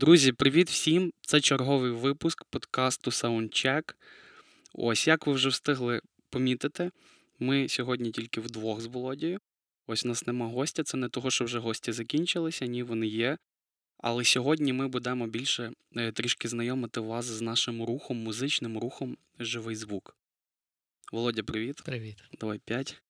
Друзі, привіт всім! Це черговий випуск подкасту Soundcheck. Ось як ви вже встигли помітити, ми сьогодні тільки вдвох з Володією. Ось у нас нема гостя. Це не того, що вже гості закінчилися, ні, вони є. Але сьогодні ми будемо більше е, трішки знайомити вас з нашим рухом, музичним рухом Живий звук. Володя, привіт. Привіт. Давай п'ять.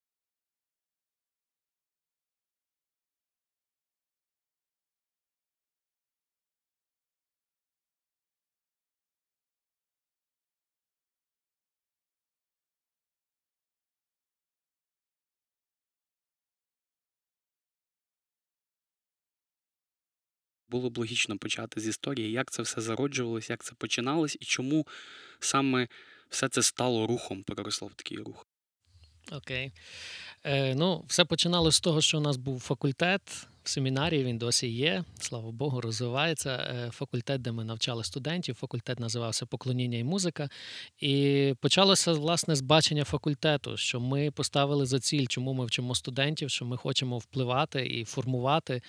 Було б логічно почати з історії, як це все зароджувалось, як це починалось, і чому саме все це стало рухом, переросло в такий рух. Окей. Е, Ну, все починалося з того, що у нас був факультет в семінарії, він досі є, слава Богу, розвивається. Е, факультет, де ми навчали студентів. Факультет називався Поклоніння і музика. І почалося власне з бачення факультету, що ми поставили за ціль, чому ми вчимо студентів, що ми хочемо впливати і формувати.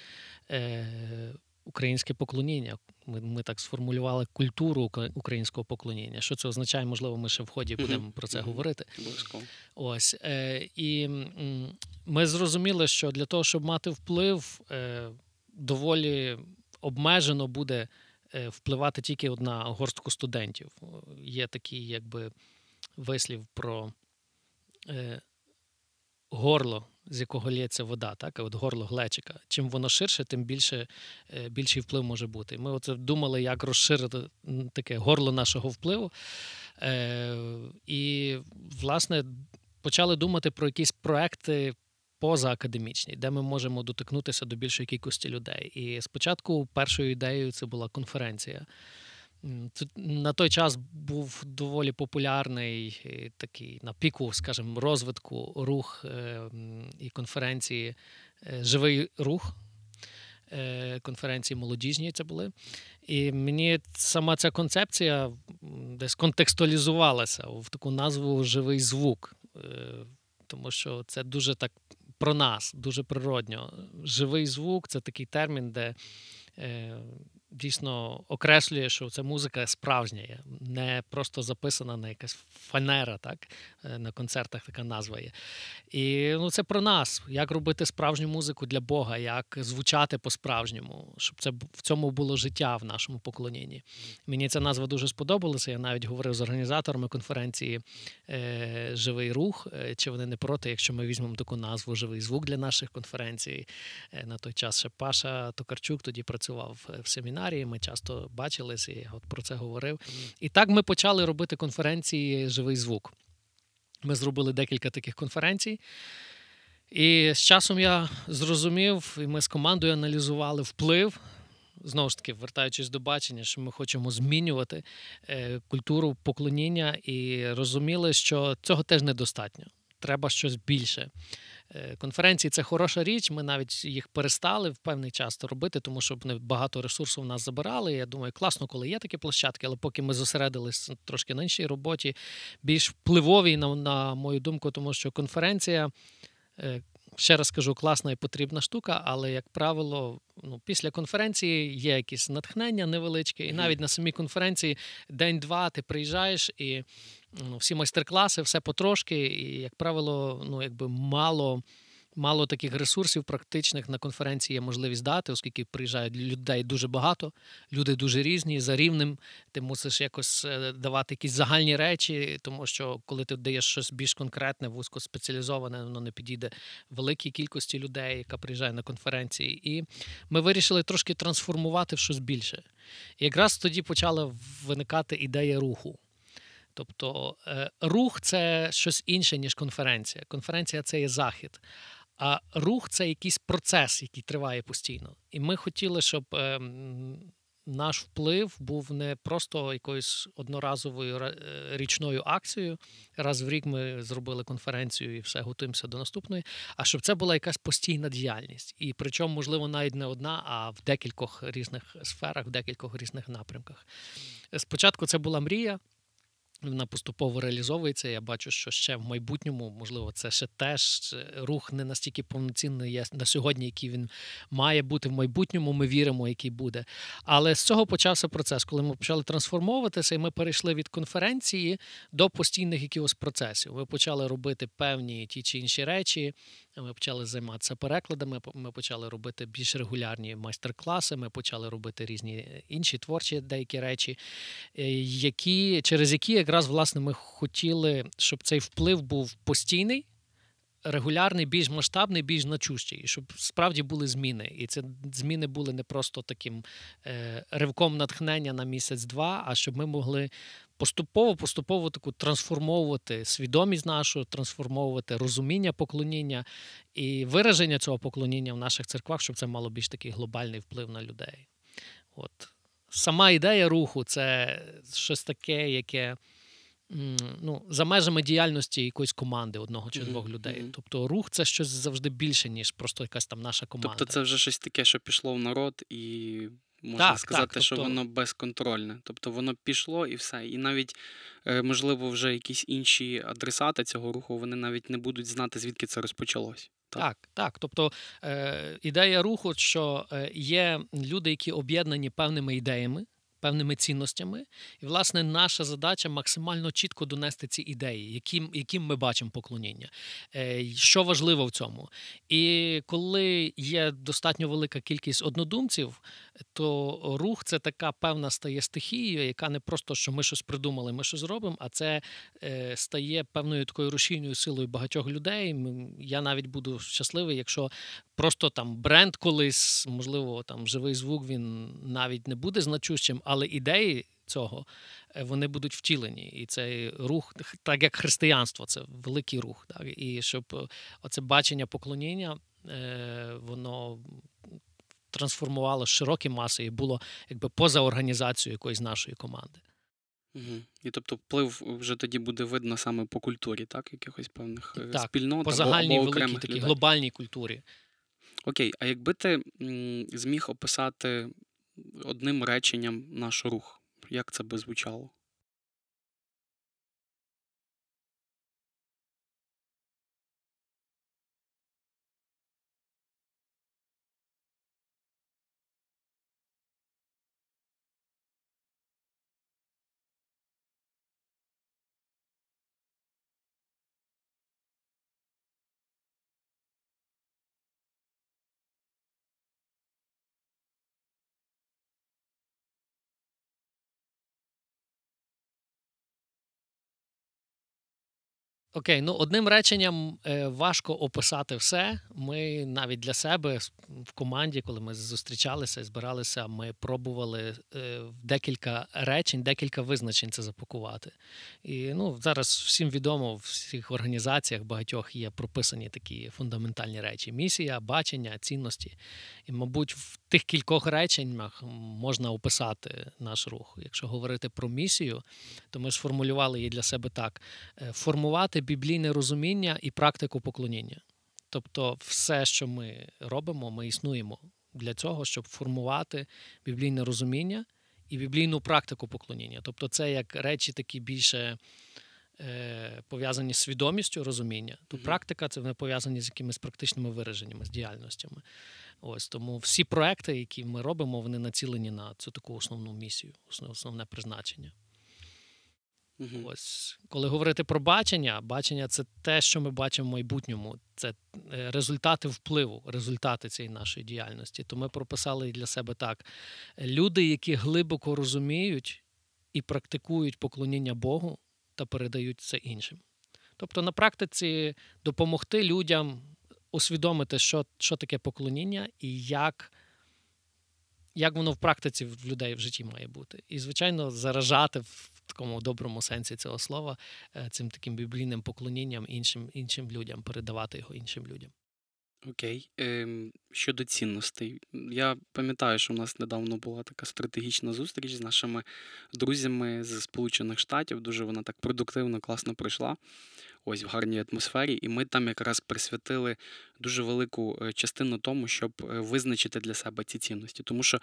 Е, українське поклоніння. Ми ми так сформулювали культуру українського поклоніння. Що це означає? Можливо, ми ще в ході будемо про це говорити. Ось е, і ми зрозуміли, що для того, щоб мати вплив, е, доволі обмежено буде е, впливати тільки одна горстку студентів. Є такий, якби вислів про. Е, Горло з якого лється вода, так, от горло глечика. Чим воно ширше, тим більше, е, більший вплив може бути. Ми от думали, як розширити таке горло нашого впливу. Е, І, власне, почали думати про якісь проекти позаакадемічні, де ми можемо дотикнутися до більшої кількості людей. І спочатку першою ідеєю це була конференція. На той час був доволі популярний е, такий на піку, скажімо, розвитку рух е, і конференції е, Живий рух. Конференції молодіжні це були. І мені сама ця концепція десь контекстуалізувалася в таку назву Живий звук, тому що це дуже так про нас, дуже природньо. Живий звук це такий термін, де дійсно окреслює, що ця музика справжня, є, не просто записана на якась фанера, так е, на концертах така назва є. І ну, це про нас, як робити справжню музику для Бога, як звучати по-справжньому, щоб це в цьому було життя в нашому поклонінні. Мені ця назва дуже сподобалася. Я навіть говорив з організаторами конференції е, Живий рух. Е, чи вони не проти, якщо ми візьмемо таку назву Живий звук для наших конференцій. На той час ще Паша Токарчук тоді працював в семінарі семінарії, ми часто бачилися і от про це говорив. І так ми почали робити конференції Живий звук. Ми зробили декілька таких конференцій. І з часом я зрозумів, і ми з командою аналізували вплив. Знову ж таки, вертаючись до бачення, що ми хочемо змінювати е, культуру поклоніння, і розуміли, що цього теж недостатньо. Треба щось більше. Е, конференції це хороша річ. Ми навіть їх перестали в певний час робити, тому що вони багато ресурсів у нас забирали. Я думаю, класно, коли є такі площадки, але поки ми зосередились трошки на іншій роботі, більш впливовій, на, на мою думку, тому що конференція. Ще раз кажу, класна і потрібна штука, але, як правило, ну, після конференції є якісь натхнення невеличке, і навіть на самій конференції день-два ти приїжджаєш і ну, всі майстер-класи, все потрошки, і, як правило, ну, якби мало мало таких ресурсів практичних на конференції є можливість дати, оскільки приїжджають людей дуже багато, люди дуже різні. За рівнем ти мусиш якось е, давати якісь загальні речі, тому що коли ти даєш щось більш конкретне, вузькоспеціалізоване, воно не підійде великій кількості людей, яка приїжджає на конференції. І ми вирішили трошки трансформувати в щось більше. І якраз тоді почала виникати ідея руху. Тобто е, рух це щось інше, ніж конференція. Конференція це є захід. А рух це якийсь процес, який триває постійно. І ми хотіли, щоб е, наш вплив був не просто якоюсь одноразовою е, річною акцією. Раз в рік ми зробили конференцію і все готуємося до наступної. А щоб це була якась постійна діяльність. І причому, можливо, навіть не одна, а в декількох різних сферах, в декількох різних напрямках. Спочатку це була мрія. Вона поступово реалізовується. Я бачу, що ще в майбутньому, можливо, це ще теж рух не настільки повноцінний є на сьогодні, який він має бути в майбутньому. Ми віримо, який буде. Але з цього почався процес, коли ми почали трансформовуватися, і ми перейшли від конференції до постійних якихось процесів. Ми почали робити певні ті чи інші речі. Ми почали займатися перекладами. Ми почали робити більш регулярні майстер-класи. Ми почали робити різні інші творчі деякі речі, е, які через які якраз власне ми хотіли, щоб цей вплив був постійний. Регулярний, більш масштабний, більш значущий, і щоб справді були зміни. І ці зміни були не просто таким е, ривком натхнення на місяць-два, а щоб ми могли поступово поступово таку трансформовувати свідомість нашу, трансформовувати розуміння поклоніння і вираження цього поклоніння в наших церквах, щоб це мало більш такий глобальний вплив на людей. От сама ідея руху це щось таке, яке. Ну, за межами діяльності якоїсь команди одного чи двох mm-hmm. людей. Тобто рух це щось завжди більше, ніж просто якась там наша команда. Тобто, це вже щось таке, що пішло в народ, і можна так, сказати, так, що тобто... воно безконтрольне. Тобто воно пішло і все. І навіть, е, можливо, вже якісь інші адресати цього руху вони навіть не будуть знати, звідки це розпочалось. Так, так. так. Тобто е, ідея руху, що е, є люди, які об'єднані певними ідеями певними цінностями. І, власне, наша задача максимально чітко донести ці ідеї, яким яким ми бачимо поклоніння. Е, що важливо в цьому? І коли є достатньо велика кількість однодумців, то рух це така певна стає стихією, яка не просто що ми щось придумали, ми щось зробимо, а це е, стає певною такою рушійною силою багатьох людей. Я навіть буду щасливий, якщо просто там бренд колись, можливо, там живий звук він навіть не буде значущим, але ідеї цього е, вони будуть втілені. І цей рух, так як християнство, це великий рух. Так? І щоб е, оце бачення поклоніння, е, воно. Трансформувало широкі маси і було якби поза організацією якоїсь нашої команди. Угу. І тобто вплив вже тоді буде видно саме по культурі, так? Якихось певних так, спільнот по загальній або, або великій такій глобальній культурі. Окей, а якби ти зміг описати одним реченням наш рух, як це би звучало? Окей, ну одним реченням е, важко описати все. Ми навіть для себе в команді, коли ми зустрічалися і збиралися, ми пробували е, декілька речень, декілька визначень це запакувати. І ну зараз всім відомо в всіх організаціях багатьох є прописані такі фундаментальні речі: місія, бачення, цінності. І, мабуть, в тих кількох реченнях можна описати наш рух. Якщо говорити про місію, то ми сформулювали її для себе так: е, формувати біблійне розуміння і практику поклоніння. Тобто, все, що ми робимо, ми існуємо для цього, щоб формувати біблійне розуміння і біблійну практику поклоніння. Тобто, це як речі такі більше е, пов'язані з свідомістю розуміння, то mm-hmm. практика це вони пов'язані з якимись практичними вираженнями, з діяльностями. Ось тому всі проекти, які ми робимо, вони націлені на цю таку основну місію, основне призначення. Угу. Ось коли говорити про бачення, бачення це те, що ми бачимо в майбутньому. Це е, результати впливу, результати цієї нашої діяльності. То ми прописали для себе так: люди, які глибоко розуміють і практикують поклоніння Богу та передають це іншим. Тобто, на практиці допомогти людям усвідомити, що що таке поклоніння і як як воно в практиці в людей в житті має бути. І, звичайно, заражати в такому доброму сенсі цього слова е, цим таким біблійним поклонінням іншим іншим людям, передавати його іншим людям. Окей. Ем, Щодо цінностей, я пам'ятаю, що у нас недавно була така стратегічна зустріч з нашими друзями з Сполучених Штатів. Дуже вона так продуктивно, класно пройшла. Ось в гарній атмосфері, і ми там якраз присвятили дуже велику е, частину тому, щоб е, визначити для себе ці цінності. Тому що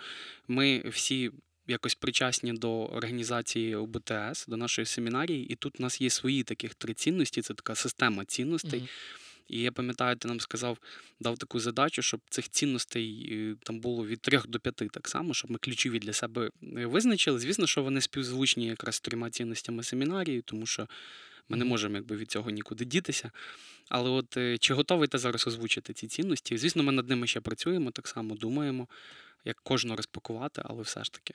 ми всі якось причасні до організації ОБТС, до нашої семінарії, і тут у нас є свої таких три цінності. Це така система цінностей. Mm-hmm. І я пам'ятаю, ти нам сказав, дав таку задачу, щоб цих цінностей е, там було від трьох до п'яти так само, щоб ми ключові для себе е, визначили. Звісно, що вони співзвучні якраз з трьома цінностями семінарії, тому що ми не можемо якби від цього нікуди дітися. Але от е, чи готовий ти зараз озвучити ці цінності? Звісно, ми над ними ще працюємо, так само думаємо, як кожну розпакувати, але все ж таки.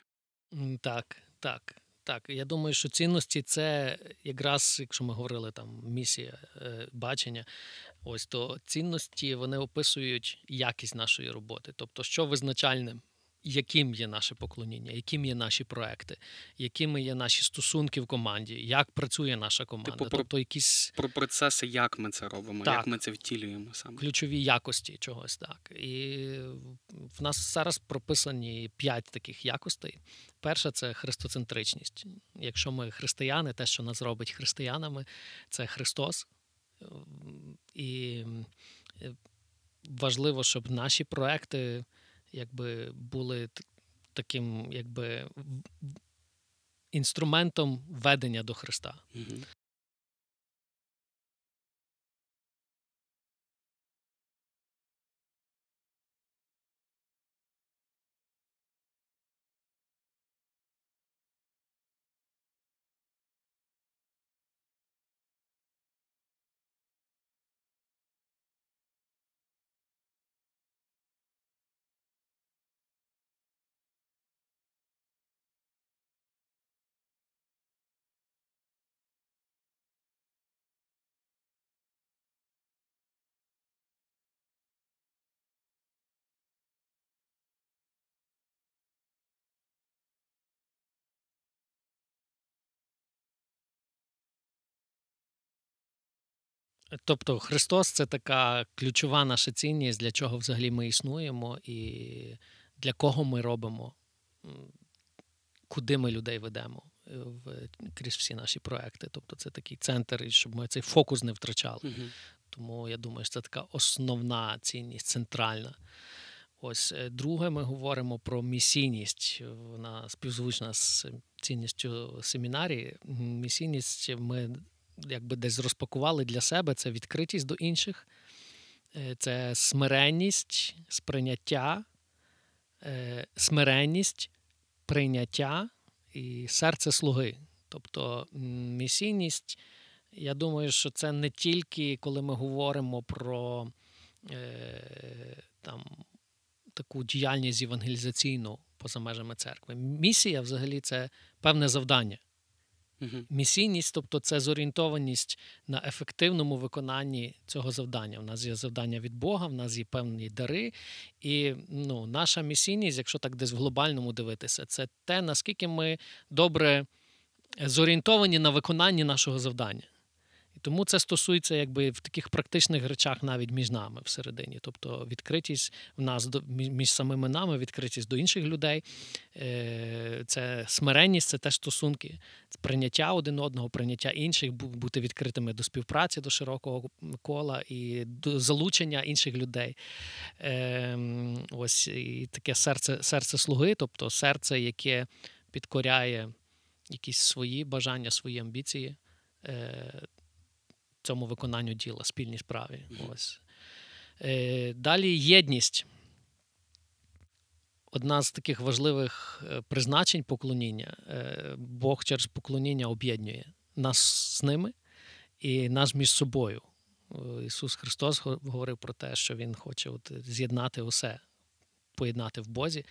Так, так. Так, я думаю, що цінності це якраз, якщо ми говорили там місія е, бачення, ось то цінності вони описують якість нашої роботи, тобто, що визначальним яким є наше поклоніння, яким є наші проекти, якими є наші стосунки в команді, як працює наша команда. Типу, про, тобто якісь про процеси, як ми це робимо, так, як ми це втілюємо саме. Ключові якості чогось так. І в нас зараз прописані п'ять таких якостей. Перша це христоцентричність. Якщо ми християни, те, що нас робить християнами, це Христос. І важливо, щоб наші проекти якби були таким, якби інструментом ведення до Христа. Угу. Тобто Христос це така ключова наша цінність, для чого взагалі ми існуємо, і для кого ми робимо, куди ми людей ведемо е, в, крізь всі наші проекти. Тобто це такий центр, щоб ми цей фокус не втрачали. Угу. Тому я думаю, що це така основна цінність, центральна. Ось е, друге, ми говоримо про місійність. Вона співзвучна з цінністю семінарії. Місійність ми якби десь розпакували для себе це відкритість до інших, е, це смиренність, сприйняття, е, смиренність, прийняття і серце слуги. Тобто місійність, я думаю, що це не тільки коли ми говоримо про е, там, таку діяльність евангелізаційну поза межами церкви. Місія взагалі це певне завдання. Місійність, тобто це зорієнтованість на ефективному виконанні цього завдання. У нас є завдання від Бога, в нас є певні дари. І ну, наша місійність, якщо так десь в глобальному дивитися, це те, наскільки ми добре зорієнтовані на виконанні нашого завдання. Тому це стосується якби в таких практичних речах навіть між нами всередині. Тобто відкритість в нас між самими нами, відкритість до інших людей, е, це смиренність, це теж стосунки, прийняття один одного, прийняття інших, бути відкритими до співпраці, до широкого кола і до залучення інших людей. Ем, ось і таке серце, серце слуги, тобто серце, яке підкоряє якісь свої бажання, свої амбіції. Е, цьому виконанню діла, спільній справі. Ось. Е, Далі єдність. Одна з таких важливих е, призначень поклоніння. Е, Бог через поклоніння об'єднує нас з ними і нас між собою. Ісус Христос говорив про те, що Він хоче от з'єднати усе поєднати в Бозі.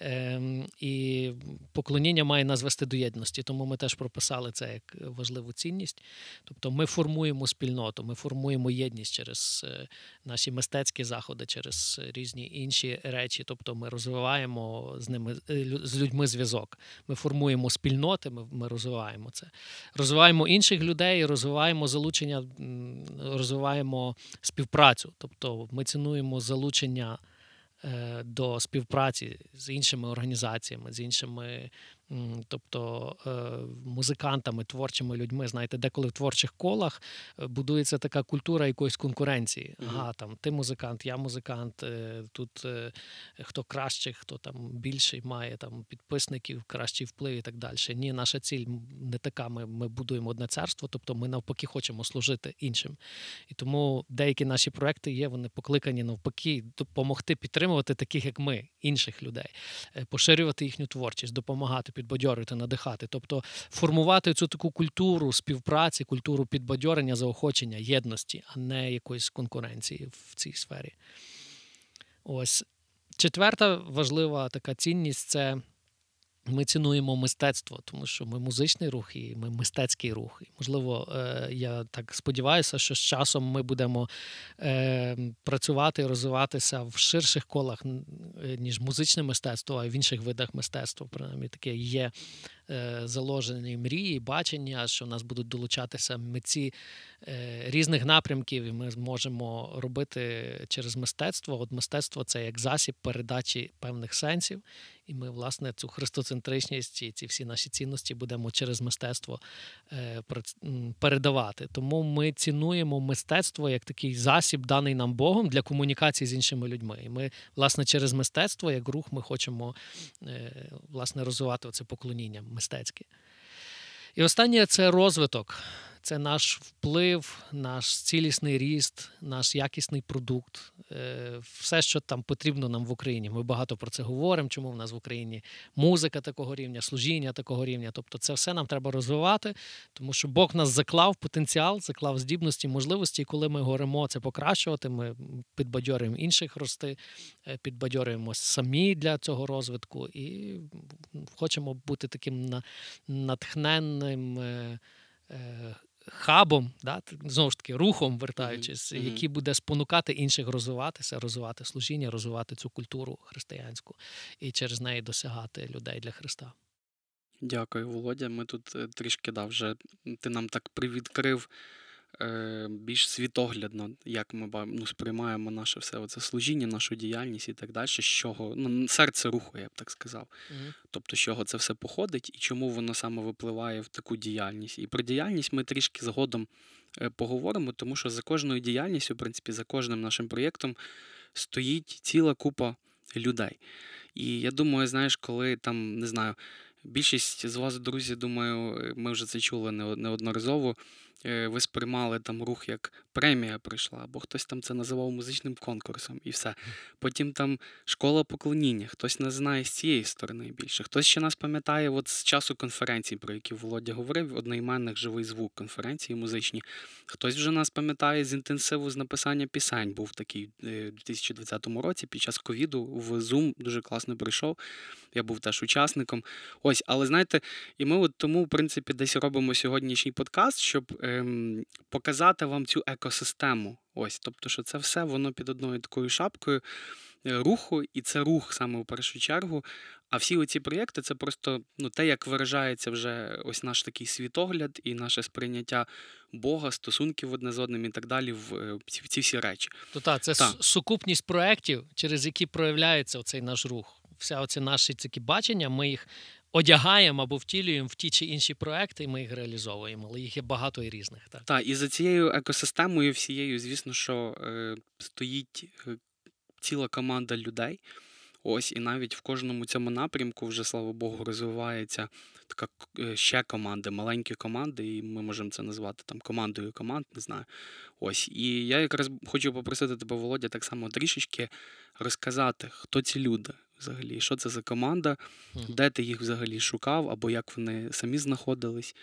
Ем, І поклоніння має нас вести до єдності, тому ми теж прописали це як важливу цінність. Тобто ми формуємо спільноту, ми формуємо єдність через е, наші мистецькі заходи, через різні інші речі. Тобто ми розвиваємо з ними е, з людьми зв'язок. Ми формуємо спільноти, ми, ми розвиваємо це. Розвиваємо інших людей, розвиваємо залучення, розвиваємо співпрацю. Тобто ми цінуємо залучення. Е, до співпраці з іншими організаціями, з іншими тобто е, музикантами, творчими людьми. Знаєте, деколи в творчих колах е, будується така культура якоїсь конкуренції. Ага, там ти музикант, я музикант. Е, тут хто кращий, хто там більший має там підписників, кращий вплив і так далі. Ні, наша ціль не така. Ми, ми будуємо одне царство, тобто ми навпаки хочемо служити іншим. І тому деякі наші проекти є, вони покликані навпаки допомогти підтримувати таких, як ми, інших людей, поширювати їхню творчість, допомагати підбадьорити, надихати, тобто формувати цю таку культуру співпраці, культуру підбадьорення, заохочення, єдності, а не якоїсь конкуренції в цій сфері. Ось четверта важлива така цінність це ми цінуємо мистецтво, тому що ми музичний рух і ми мистецький рух. І, можливо, е, я так сподіваюся, що з часом ми будемо е, працювати і розвиватися в ширших колах, ніж музичне мистецтво, а в інших видах мистецтва. Принаймні таке є Е, заложені мрії, бачення, що нас будуть долучатися митці е, різних напрямків, і ми зможемо робити через мистецтво. От мистецтво це як засіб передачі певних сенсів. І ми, власне, цю христоцентричність і ці всі наші цінності будемо через мистецтво е, передавати. Тому ми цінуємо мистецтво як такий засіб, даний нам Богом для комунікації з іншими людьми. І ми, власне, через мистецтво, як рух, ми хочемо власне розвивати це поклоніння мистецьке. І останнє це розвиток це наш вплив, наш цілісний ріст, наш якісний продукт, е, все, що там потрібно нам в Україні. Ми багато про це говоримо, чому в нас в Україні музика такого рівня, служіння такого рівня. Тобто, це все нам треба розвивати, тому що Бог нас заклав потенціал, заклав здібності, можливості. І коли ми говоримо це покращувати, ми підбадьорюємо інших рости, е, підбадьорюємо самі для цього розвитку і хочемо бути таким натхненним. Хабом, да, знову ж таки, рухом, вертаючись, mm-hmm. який буде спонукати інших розвиватися, розвивати служіння, розвивати цю культуру християнську і через неї досягати людей для Христа. Дякую, Володя. Ми тут е, трішки да, вже ти нам так привідкрив більш світоглядно, як ми ну, сприймаємо наше все це служіння, нашу діяльність і так далі, з чого ну, серце руху, я б так сказав. Mm-hmm. Тобто, з чого це все походить і чому воно саме випливає в таку діяльність. І про діяльність ми трішки згодом е, поговоримо, тому що за кожною діяльністю, в принципі, за кожним нашим проєктом стоїть ціла купа людей. І я думаю, знаєш, коли там не знаю, більшість з вас, друзі, думаю, ми вже це чули неодноразово. Е, ви сприймали там рух як премія прийшла, або хтось там це називав музичним конкурсом і все. Потім там школа поклоніння, хтось не знає з цієї сторони більше. Хтось ще нас пам'ятає от з часу конференції, про які Володя говорив, одноіменних живий звук конференції музичні. Хтось вже нас пам'ятає з інтенсиву з написання пісень. Був такий е, у 2020 році під час ковіду в Zoom дуже класно прийшов. Я був теж учасником. Ось, але знаєте, і ми от тому, в принципі, десь робимо сьогоднішній подкаст, щоб ем, показати вам цю екосистему. Ось, тобто, що це все воно під одною такою шапкою е, руху, і це рух саме у першу чергу. А всі оці проєкти це просто ну, те, як виражається вже ось наш такий світогляд і наше сприйняття Бога, стосунків одне з одним і так далі в, е, в ці всі речі. То та, це та. сукупність проєктів, через які проявляється цей наш рух вся оці наші такі бачення, ми їх одягаємо або втілюємо в ті чи інші проекти, і ми їх реалізовуємо. Але їх є багато і різних. Так, Так, і за цією екосистемою, всією, звісно, що е, стоїть е, ціла команда людей. Ось, і навіть в кожному цьому напрямку вже, слава Богу, розвивається така е, ще команда, маленькі команди, і ми можемо це назвати там командою команд, не знаю. Ось. І я якраз хочу попросити тебе, Володя, так само трішечки розказати, хто ці люди, взагалі? Що це за команда? Де ти їх взагалі шукав, або як вони самі знаходились?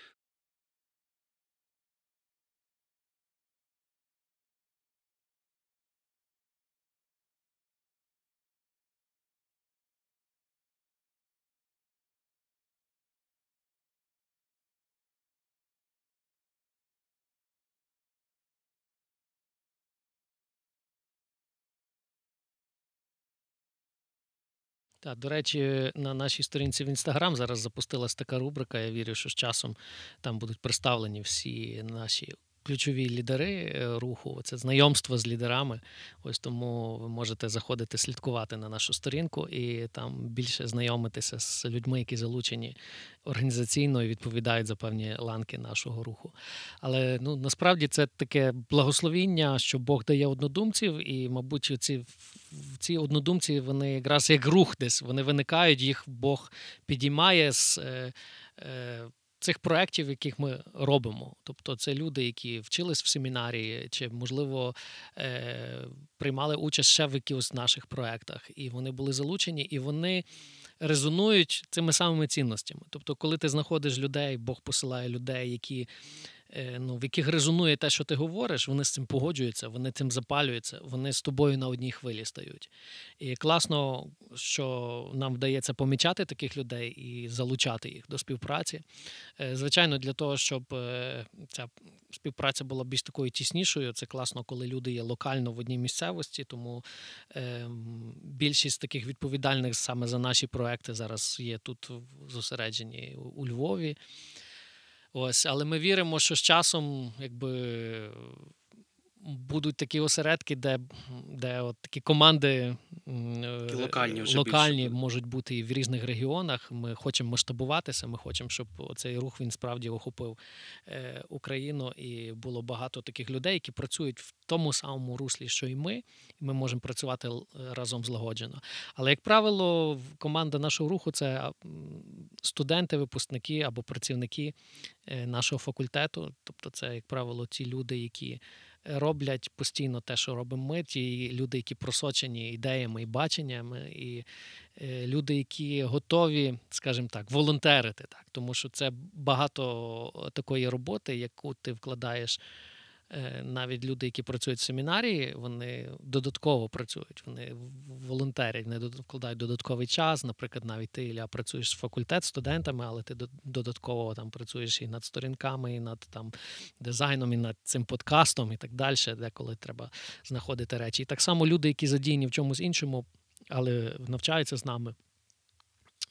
Так, до речі, на нашій сторінці в інстаграм зараз запустилась така рубрика. Я вірю, що з часом там будуть представлені всі наші ключові лідери е, руху, це знайомство з лідерами. Ось тому ви можете заходити слідкувати на нашу сторінку і там більше знайомитися з людьми, які залучені організаційно і відповідають за певні ланки нашого руху. Але ну насправді це таке благословіння, що Бог дає однодумців, і, мабуть, ці ці однодумці вони якраз як рух десь вони виникають, їх Бог підіймає з. Е, е, цих проєктів, яких ми робимо. Тобто, це люди, які вчились в семінарії, чи, можливо, е, приймали участь ще в якихось наших проєктах, і вони були залучені, і вони резонують цими самими цінностями. Тобто, коли ти знаходиш людей, Бог посилає людей, які ну, в яких резонує те, що ти говориш, вони з цим погоджуються, вони цим запалюються, вони з тобою на одній хвилі стають. І класно, що нам вдається помічати таких людей і залучати їх до співпраці. Е, звичайно, для того, щоб е, ця співпраця була більш такою тіснішою, це класно, коли люди є локально в одній місцевості, тому більшість таких відповідальних саме за наші проекти зараз є тут зосереджені у Львові. Ось, але ми віримо, що з часом, якби. Будуть такі осередки, де де от такі команди такі локальні вже локальні більше. можуть бути і в різних регіонах. Ми хочемо масштабуватися. Ми хочемо, щоб цей рух він справді охопив е, Україну, і було багато таких людей, які працюють в тому самому руслі, що і ми, і ми можемо працювати разом злагоджено. Але, як правило, команда нашого руху це студенти, випускники або працівники е, нашого факультету. Тобто, це, як правило, ті люди, які роблять постійно те, що робимо ми, ті люди, які просочені ідеями і баченнями, і е, люди, які готові, скажімо так, волонтерити, так, тому що це багато такої роботи, яку ти вкладаєш. Е, навіть люди, які працюють в семінарії, вони додатково працюють, вони волонтерять, вони вкладають додатковий час. Наприклад, навіть ти Ілля, працюєш з факультет студентами, але ти додатково там працюєш і над сторінками, і над там дизайном, і над цим подкастом, і так далі, деколи треба знаходити речі. І так само люди, які задіяні в чомусь іншому, але навчаються з нами.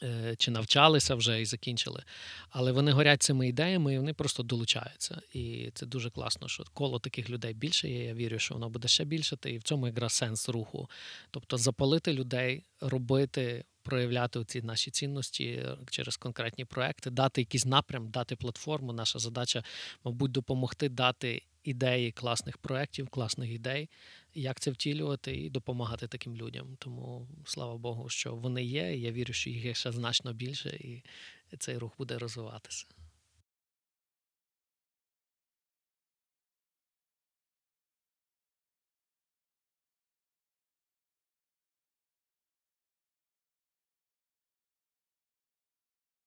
Е, чи навчалися вже і закінчили, але вони горять цими ідеями і вони просто долучаються. І це дуже класно, що коло таких людей більше є. Я вірю, що воно буде ще більше, і в цьому якраз сенс руху. Тобто запалити людей, робити, проявляти ці наші цінності е, через конкретні проекти, дати якийсь напрям, дати платформу. Наша задача, мабуть, допомогти дати ідеї класних проєктів, класних ідей, як це втілювати і допомагати таким людям. Тому слава Богу, що вони є. Я вірю, що їх є ще значно більше, і цей рух буде розвиватися.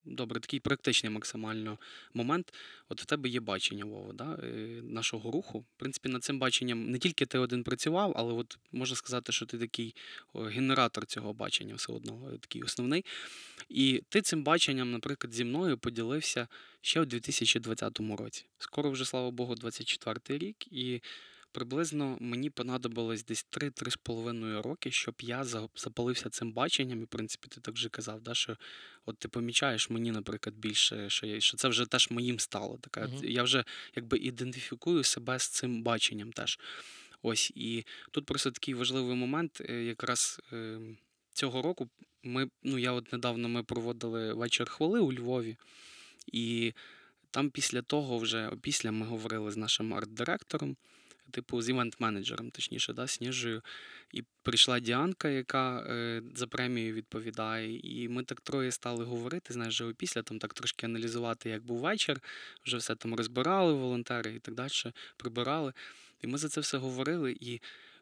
Добре, такий практичний максимально момент. От в тебе є бачення Вова, да, е, нашого руху. В принципі, над цим баченням не тільки ти один працював, але от можна сказати, що ти такий генератор цього бачення все одно, е, такий основний. І ти цим баченням, наприклад, зі мною поділився ще у 2020 році. Скоро вже, слава Богу, 24 рік. І Приблизно мені понадобилось десь 3-3,5 роки, щоб я запалився цим баченням. І, в принципі, ти так вже казав, да, що от ти помічаєш мені, наприклад, більше, що я, що це вже теж моїм стало. Така, uh Я вже якби ідентифікую себе з цим баченням теж. Ось, І тут просто такий важливий момент. Е, якраз е, цього року ми, ну я от недавно ми проводили вечір хвали у Львові. І там після того, вже після ми говорили з нашим арт-директором типу, з івент-менеджером, точніше, да, Сніжею. І прийшла Діанка, яка е, за премію відповідає. І ми так троє стали говорити, знаєш, вже опісля там так трошки аналізувати, як був вечір, вже все там розбирали волонтери і так далі, прибирали. І ми за це все говорили, і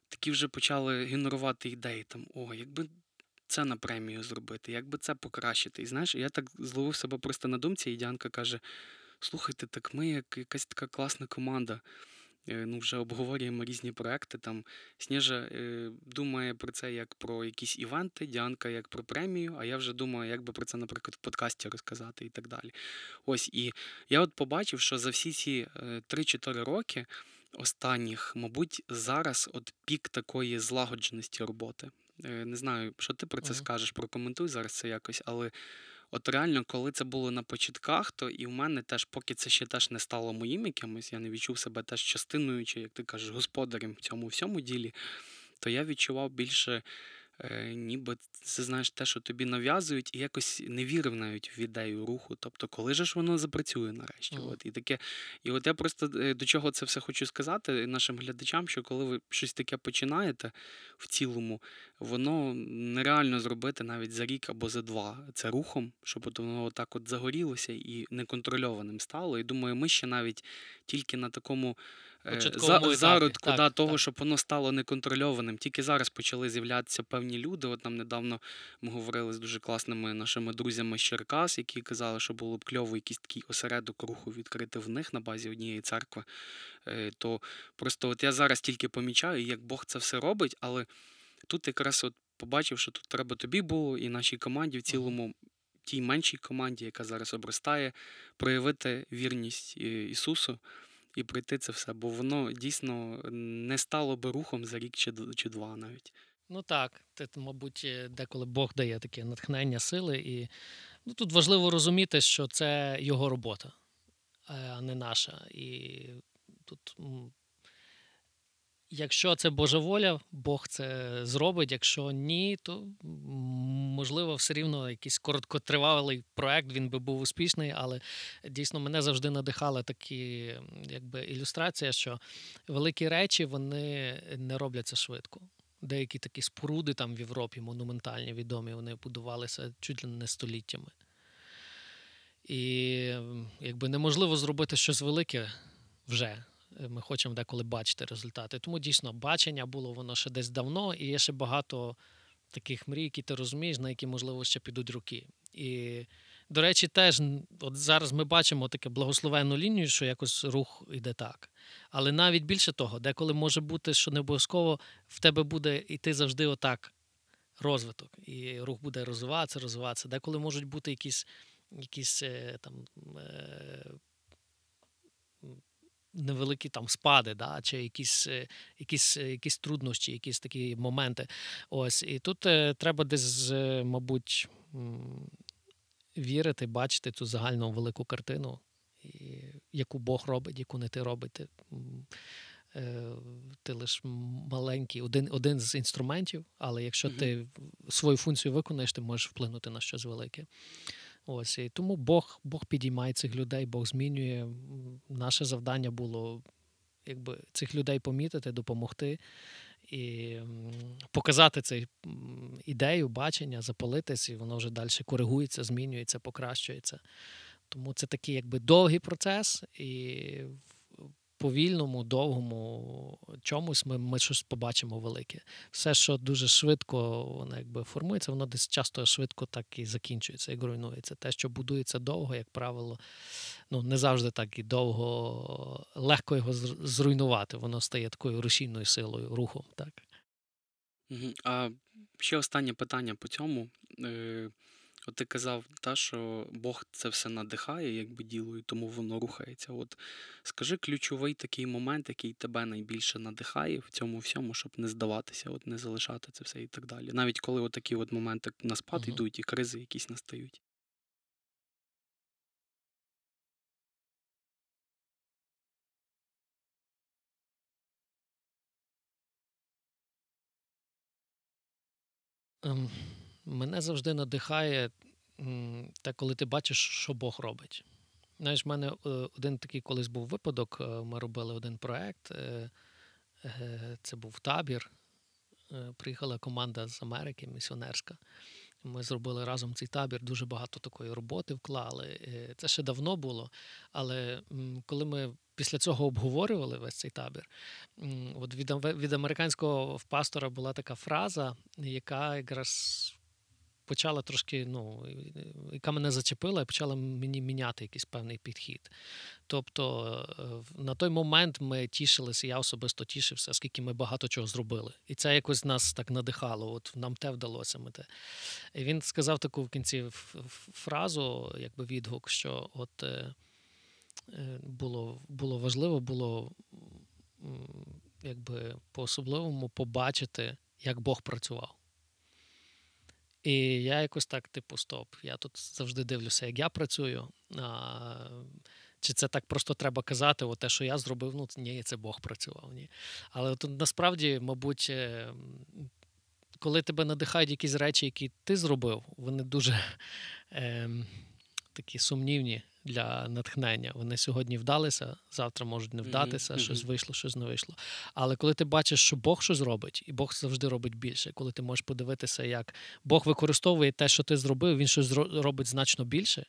такі вже почали генерувати ідеї. там, О, якби. Це на премію зробити, як би це покращити. І знаєш, я так зловив себе просто на думці, і Діанка каже: слухайте, так ми як якась така класна команда. Е, ну, вже обговорюємо різні проекти. Там Сніжа е, думає про це як про якісь івенти, Діанка як про премію, а я вже думаю, як би про це, наприклад, в подкасті розказати і так далі. Ось і я от побачив, що за всі ці 3-4 е, роки останніх, мабуть, зараз от пік такої злагодженості роботи. Не знаю, що ти про це uh-huh. скажеш, прокоментуй зараз це якось, але От реально, коли це було на початках, то і в мене теж, поки це ще теж не стало моїм якимось, я не відчув себе теж частиною, чи, як ти кажеш, господарем в цьому всьому ділі, то я відчував більше ніби це знаєш те, що тобі нав'язують, і якось не вірив навіть в ідею руху. Тобто, коли ж воно запрацює нарешті? Mm. От, І таке, і от я просто е, до чого це все хочу сказати нашим глядачам, що коли ви щось таке починаєте в цілому, воно нереально зробити навіть за рік або за два. Це рухом, щоб от воно так от загорілося і неконтрольованим стало. І думаю, ми ще навіть тільки на такому. За, зародку так, да, того, так. щоб воно стало неконтрольованим. Тільки зараз почали з'являтися певні люди. От нам недавно ми говорили з дуже класними нашими друзями з Черкас, які казали, що було б кльово якийсь такий осередок руху відкрити в них на базі однієї церкви. Е, то просто от я зараз тільки помічаю, як Бог це все робить, але тут якраз от побачив, що тут треба тобі було і нашій команді в цілому. Тій меншій команді, яка зараз обростає, проявити вірність е, Ісусу і пройти це все, бо воно дійсно не стало би рухом за рік чи чи два навіть. Ну так, це, мабуть, е, деколи Бог дає таке натхнення сили, і ну, тут важливо розуміти, що це його робота, а не наша. І тут Якщо це Божа воля, Бог це зробить. Якщо ні, то можливо все рівно якийсь короткотривалий проект він би був успішний, але дійсно мене завжди надихала такі якби ілюстрація, що великі речі вони не робляться швидко. Деякі такі споруди там в Європі монументальні, відомі, вони будувалися чуть ли не століттями. І якби неможливо зробити щось велике вже. Е, ми хочемо деколи бачити результати. Тому дійсно бачення було воно ще десь давно, і є ще багато таких мрій, які ти розумієш, на які, можливо, ще підуть руки. І, до речі, теж от зараз ми бачимо таке благословенну лінію, що якось рух іде так. Але навіть більше того, деколи може бути, що не обов'язково в тебе буде йти завжди отак розвиток, і рух буде розвиватися, розвиватися. Деколи можуть бути якісь якісь е, там. Невеликі там спади, да, чи якісь е, якісь, е, якісь труднощі, якісь такі моменти. Ось І тут е, треба десь, мабуть, вірити, бачити цю загальну велику картину, яку Бог робить, яку не ти робите. Ти лише маленький, один один з інструментів, але якщо ти свою функцію виконаєш, ти можеш вплинути на щось велике. Ось і тому Бог Бог підіймає цих людей, Бог змінює. Наше завдання було якби цих людей помітити, допомогти і показати цю ідею, бачення, запалитись, і воно вже далі коригується, змінюється, покращується. Тому це такий якби довгий процес, і повільному, довгому чомусь ми ми щось побачимо велике. Все, що дуже швидко воно якби формується, воно десь часто швидко так і закінчується, як руйнується. Те, що будується довго, як правило, ну не завжди так і довго легко його зруйнувати. Воно стає такою рушійною силою, рухом. так. А ще останнє питання по цьому. От ти казав, та, що Бог це все надихає, якби діло, і тому воно рухається. От скажи ключовий такий момент, який тебе найбільше надихає в цьому всьому, щоб не здаватися, от не залишати це все і так далі. Навіть коли от такі от моменти на спад uh йдуть і кризи якісь настають. Um. Мене завжди надихає те, коли ти бачиш, що Бог робить. Знаєш, в мене е, один такий колись був випадок. Е, ми робили один проект. Е, це був табір. Приїхала команда з Америки, місіонерська. Ми зробили разом цей табір, дуже багато такої роботи вклали. Це ще давно було. Але коли ми після цього обговорювали весь цей табір, от від від американського пастора була така фраза, яка якраз почала трошки, ну, яка мене зачепила, і почала мені міняти якийсь певний підхід. Тобто е, на той момент ми тішилися, я особисто тішився, скільки ми багато чого зробили. І це якось нас так надихало. От нам те вдалося. Ми те. І Він сказав таку в кінці фразу, якби відгук, що от е, е, було, було важливо, було якби по-особливому побачити, як Бог працював. І я якось так, типу, стоп. Я тут завжди дивлюся, як я працюю. А, Чи це так просто треба казати, о, те, що я зробив, ну ні, це Бог працював. Ні. Але тут насправді, мабуть, е, коли тебе надихають якісь речі, які ти зробив, вони дуже е, такі сумнівні для натхнення. Вони сьогодні вдалися, завтра можуть не вдатися, mm-hmm. щось вийшло, щось не вийшло. Але коли ти бачиш, що Бог щось робить, і Бог завжди робить більше, коли ти можеш подивитися, як Бог використовує те, що ти зробив, він щось робить значно більше,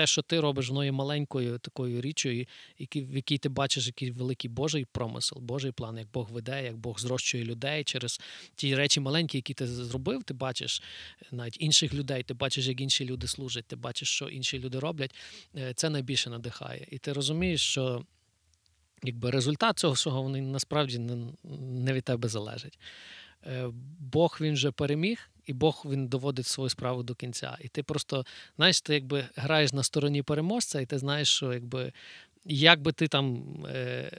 те, що ти робиш, воно є маленькою такою річчю, в якій ти бачиш якийсь великий Божий промисел, Божий план, як Бог веде, як Бог зрощує людей через ті речі маленькі, які ти зробив. Ти бачиш навіть інших людей, ти бачиш, як інші люди служать, ти бачиш, що інші люди роблять. Е, це найбільше надихає. І ти розумієш, що. Якби результат цього всього вони насправді не від тебе залежить. Е, Бог він вже переміг, і Бог він доводить свою справу до кінця. І ти просто, знаєш, ти якби граєш на стороні переможця, і ти знаєш, що якби як би ти там. Е,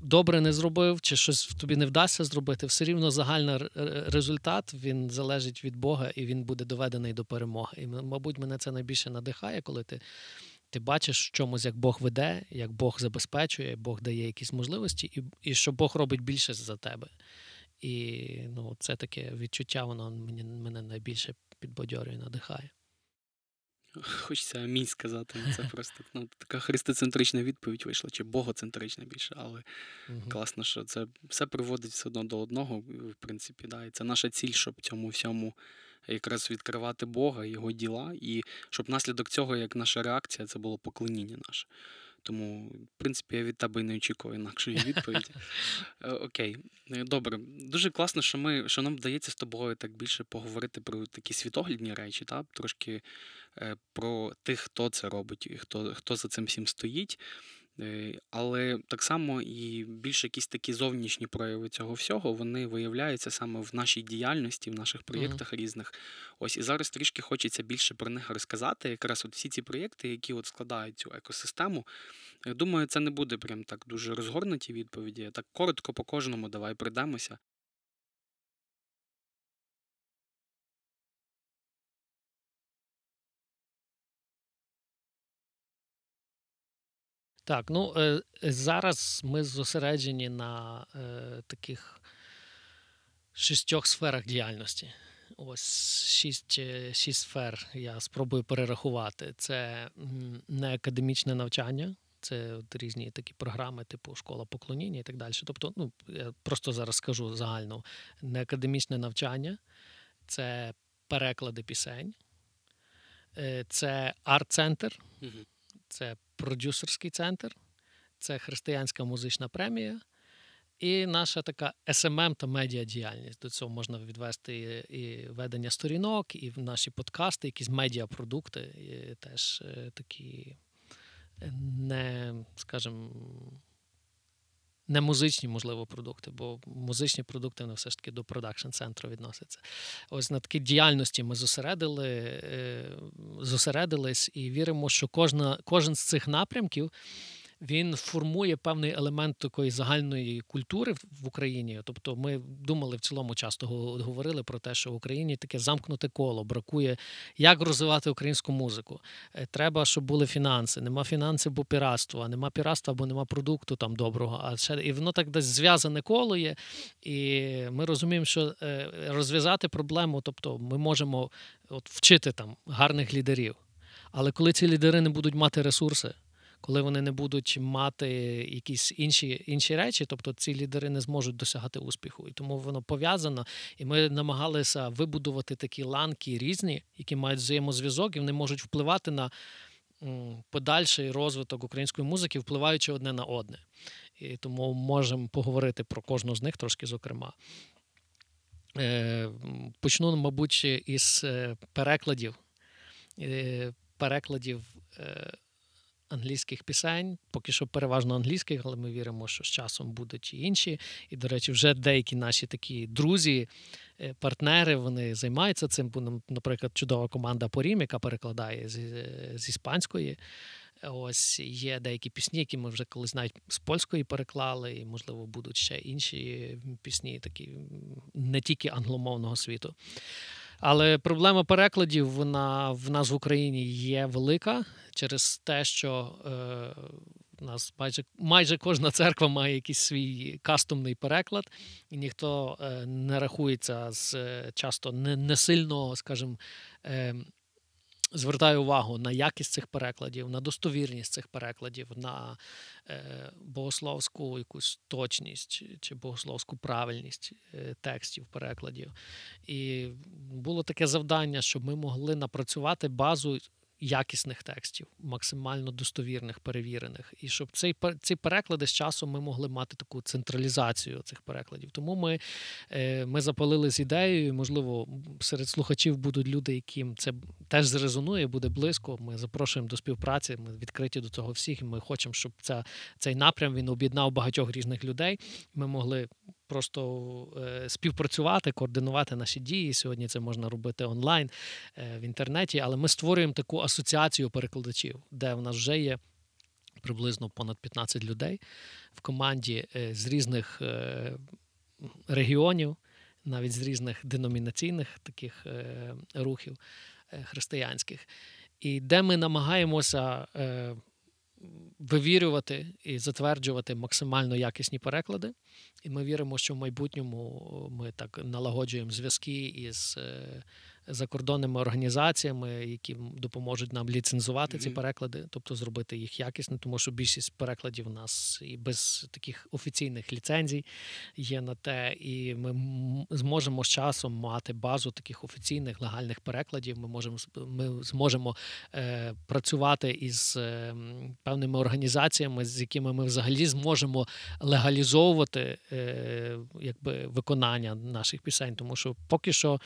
Добре не зробив, чи щось тобі не вдасться зробити, все рівно загальний результат він залежить від Бога і він буде доведений до перемоги. І, мабуть, мене це найбільше надихає, коли ти ти бачиш в чомусь, як Бог веде, як Бог забезпечує, Бог дає якісь можливості, і і що Бог робить більше за тебе. І ну, це таке відчуття, воно мені, мене найбільше підбадьорює, надихає. Хочеться амінь сказати. Це просто ну, така христоцентрична відповідь вийшла, чи богоцентрична більше, але uh класно, що це все приводить все одно до одного, в принципі, да, і це наша ціль, щоб цьому всьому якраз відкривати Бога, його діла, і щоб наслідок цього, як наша реакція, це було поклоніння наше. Тому, в принципі, я від тебе не очікую інакшої відповіді. Е, окей, е, добре. Дуже класно, що ми, що нам вдається з тобою так більше поговорити про такі світоглядні речі, та? трошки е, про тих, хто це робить, і хто, хто за цим всім стоїть. Е, але так само і більш якісь такі зовнішні прояви цього всього вони виявляються саме в нашій діяльності, в наших проєктах mm-hmm. різних. Ось і зараз трішки хочеться більше про них розказати. Якраз от всі ці проєкти, які от складають цю екосистему. Я думаю, це не буде прям так дуже розгорнуті відповіді. Так коротко по кожному давай пройдемося. Так, ну е, зараз ми зосереджені на е, таких шістьох сферах діяльності. Ось шість е, шість сфер я спробую перерахувати. Це не академічне навчання, це от різні такі програми, типу школа поклоніння і так далі. Тобто, ну я просто зараз скажу загально: неакадемічне навчання, це переклади пісень, це арт-центр. Угу це продюсерський центр, це християнська музична премія. І наша така SMM та медіадіяльність. До цього можна відвести і, ведення сторінок, і наші подкасти, якісь медіапродукти, і теж е, такі не, скажімо, не музичні, можливо, продукти, бо музичні продукти вони все ж таки до продакшн центру відносяться. Ось на такі діяльності ми зосередили, е, зосередились і віримо, що кожна, кожен з цих напрямків він формує певний елемент такої загальної культури в Україні. Тобто, ми думали в цілому часто говорили про те, що в Україні таке замкнуте коло, бракує як розвивати українську музику. Е, треба, щоб були фінанси. Нема фінансів, бо піратство, а нема піратства, бо нема продукту там доброго. А ще і воно так десь зв'язане коло є. І ми розуміємо, що е, розв'язати проблему, тобто ми можемо от вчити там гарних лідерів. Але коли ці лідери не будуть мати ресурси, коли вони не будуть мати якісь інші інші речі, тобто ці лідери не зможуть досягати успіху. І тому воно пов'язано. І ми намагалися вибудувати такі ланки різні, які мають взаємозв'язок, і вони можуть впливати на подальший розвиток української музики, впливаючи одне на одне. І тому можемо поговорити про кожну з них трошки зокрема. Е, почну, мабуть, із е, перекладів. Е, перекладів англійських пісень, поки що переважно англійських, але ми віримо, що з часом будуть і інші. І, до речі, вже деякі наші такі друзі, е, партнери вони займаються цим. Наприклад, чудова команда Порім, яка перекладає з, з іспанської. Ось є деякі пісні, які ми вже колись навіть з польської переклали, і, можливо, будуть ще інші пісні, такі не тільки англомовного світу. Але проблема перекладів вона в нас в Україні є велика через те, що е, нас майже майже кожна церква має якийсь свій кастомний переклад, і ніхто е, не рахується з е, часто не, не сильно, скажімо, е, звертає увагу на якість цих перекладів, на достовірність цих перекладів, на е, богословську якусь точність чи богословську правильність е, текстів, перекладів. І було таке завдання, щоб ми могли напрацювати базу якісних текстів, максимально достовірних, перевірених, і щоб цей ці переклади з часом ми могли мати таку централізацію цих перекладів. Тому ми е, ми запалили з ідеєю. Можливо, серед слухачів будуть люди, яким це теж зрезонує, буде близько. Ми запрошуємо до співпраці. Ми відкриті до цього всіх. і Ми хочемо, щоб ця, цей напрям він об'єднав багатьох різних людей. Ми могли просто е, співпрацювати, координувати наші дії. Сьогодні це можна робити онлайн е, в інтернеті, але ми створюємо таку асоціацію перекладачів, де в нас вже є приблизно понад 15 людей в команді е, з різних регіонів, навіть з різних деномінаційних таких рухів християнських, і де ми намагаємося вивірювати і затверджувати максимально якісні переклади. І ми віримо, що в майбутньому ми так налагоджуємо зв'язки із е, закордонними організаціями, які допоможуть нам ліцензувати mm-hmm. ці переклади, тобто зробити їх якісно, тому що більшість перекладів у нас і без таких офіційних ліцензій є на те, і ми зможемо з часом мати базу таких офіційних легальних перекладів. Ми можемо ми зможемо е, працювати із е, певними організаціями, з якими ми взагалі зможемо легалізовувати е, якби виконання наших пісень, тому що поки що.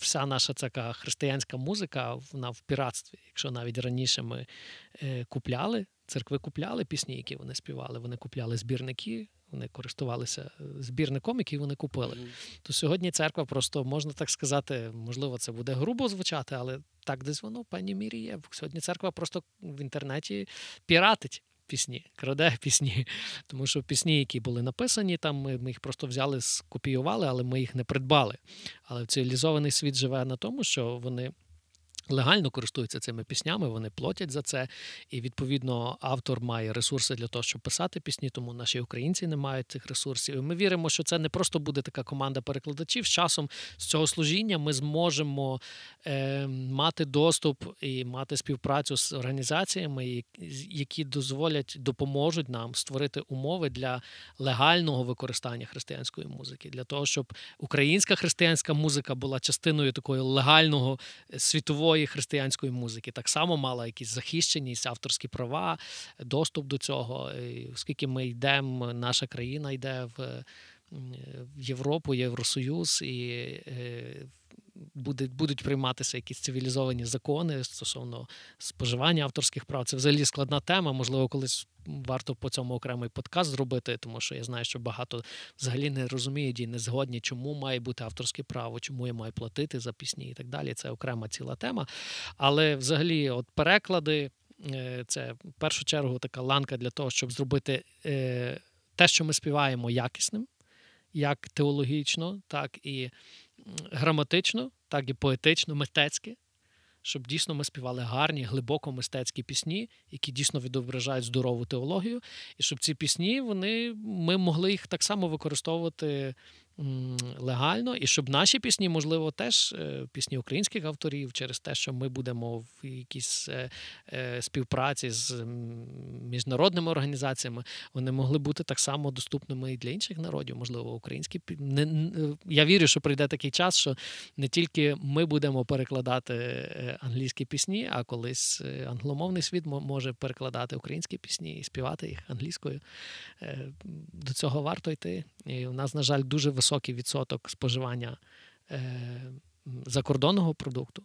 Вся наша така християнська музика вона в піратстві. Якщо навіть раніше ми е, купляли, церкви купляли пісні, які вони співали, вони купляли збірники. Вони користувалися е, збірником, який вони купили. Mm-hmm. То сьогодні церква просто можна так сказати, можливо, це буде грубо звучати, але так десь воно в певній мірі є. Сьогодні церква просто в інтернеті піратить пісні, краде пісні. Тому що пісні, які були написані, там ми, ми їх просто взяли, скопіювали, але ми їх не придбали. Але цивілізований світ живе на тому, що вони легально користуються цими піснями, вони платять за це. І відповідно автор має ресурси для того, щоб писати пісні, тому наші українці не мають цих ресурсів. І Ми віримо, що це не просто буде така команда перекладачів. З часом з цього служіння ми зможемо е, мати доступ і мати співпрацю з організаціями, які дозволять допоможуть нам створити умови для легального використання християнської музики, для того, щоб українська християнська музика була частиною такої легального е, світової нової християнської музики. Так само мала якісь захищеність, авторські права, доступ до цього. І Оскільки ми йдемо, наша країна йде в Європу, Євросоюз і е, буде, будуть прийматися якісь цивілізовані закони стосовно споживання авторських прав. Це взагалі складна тема. Можливо, колись варто по цьому окремий подкаст зробити, тому що я знаю, що багато взагалі не розуміють і не згодні, чому має бути авторське право, чому я маю платити за пісні і так далі. Це окрема ціла тема. Але взагалі, от переклади, е, це в першу чергу така ланка для того, щоб зробити е, те, що ми співаємо, якісним. Як теологічно, так і граматично, так і поетично, мистецьки, щоб дійсно ми співали гарні, глибоко мистецькі пісні, які дійсно відображають здорову теологію, і щоб ці пісні вони ми могли їх так само використовувати легально, і щоб наші пісні, можливо, теж е, пісні українських авторів, через те, що ми будемо в якійсь е, е, співпраці з міжнародними організаціями, вони могли бути так само доступними і для інших народів, можливо, українські Я вірю, що прийде такий час, що не тільки ми будемо перекладати англійські пісні, а колись англомовний світ може перекладати українські пісні і співати їх англійською. До цього варто йти. І у нас, на жаль, дуже високий відсоток споживання е, закордонного продукту,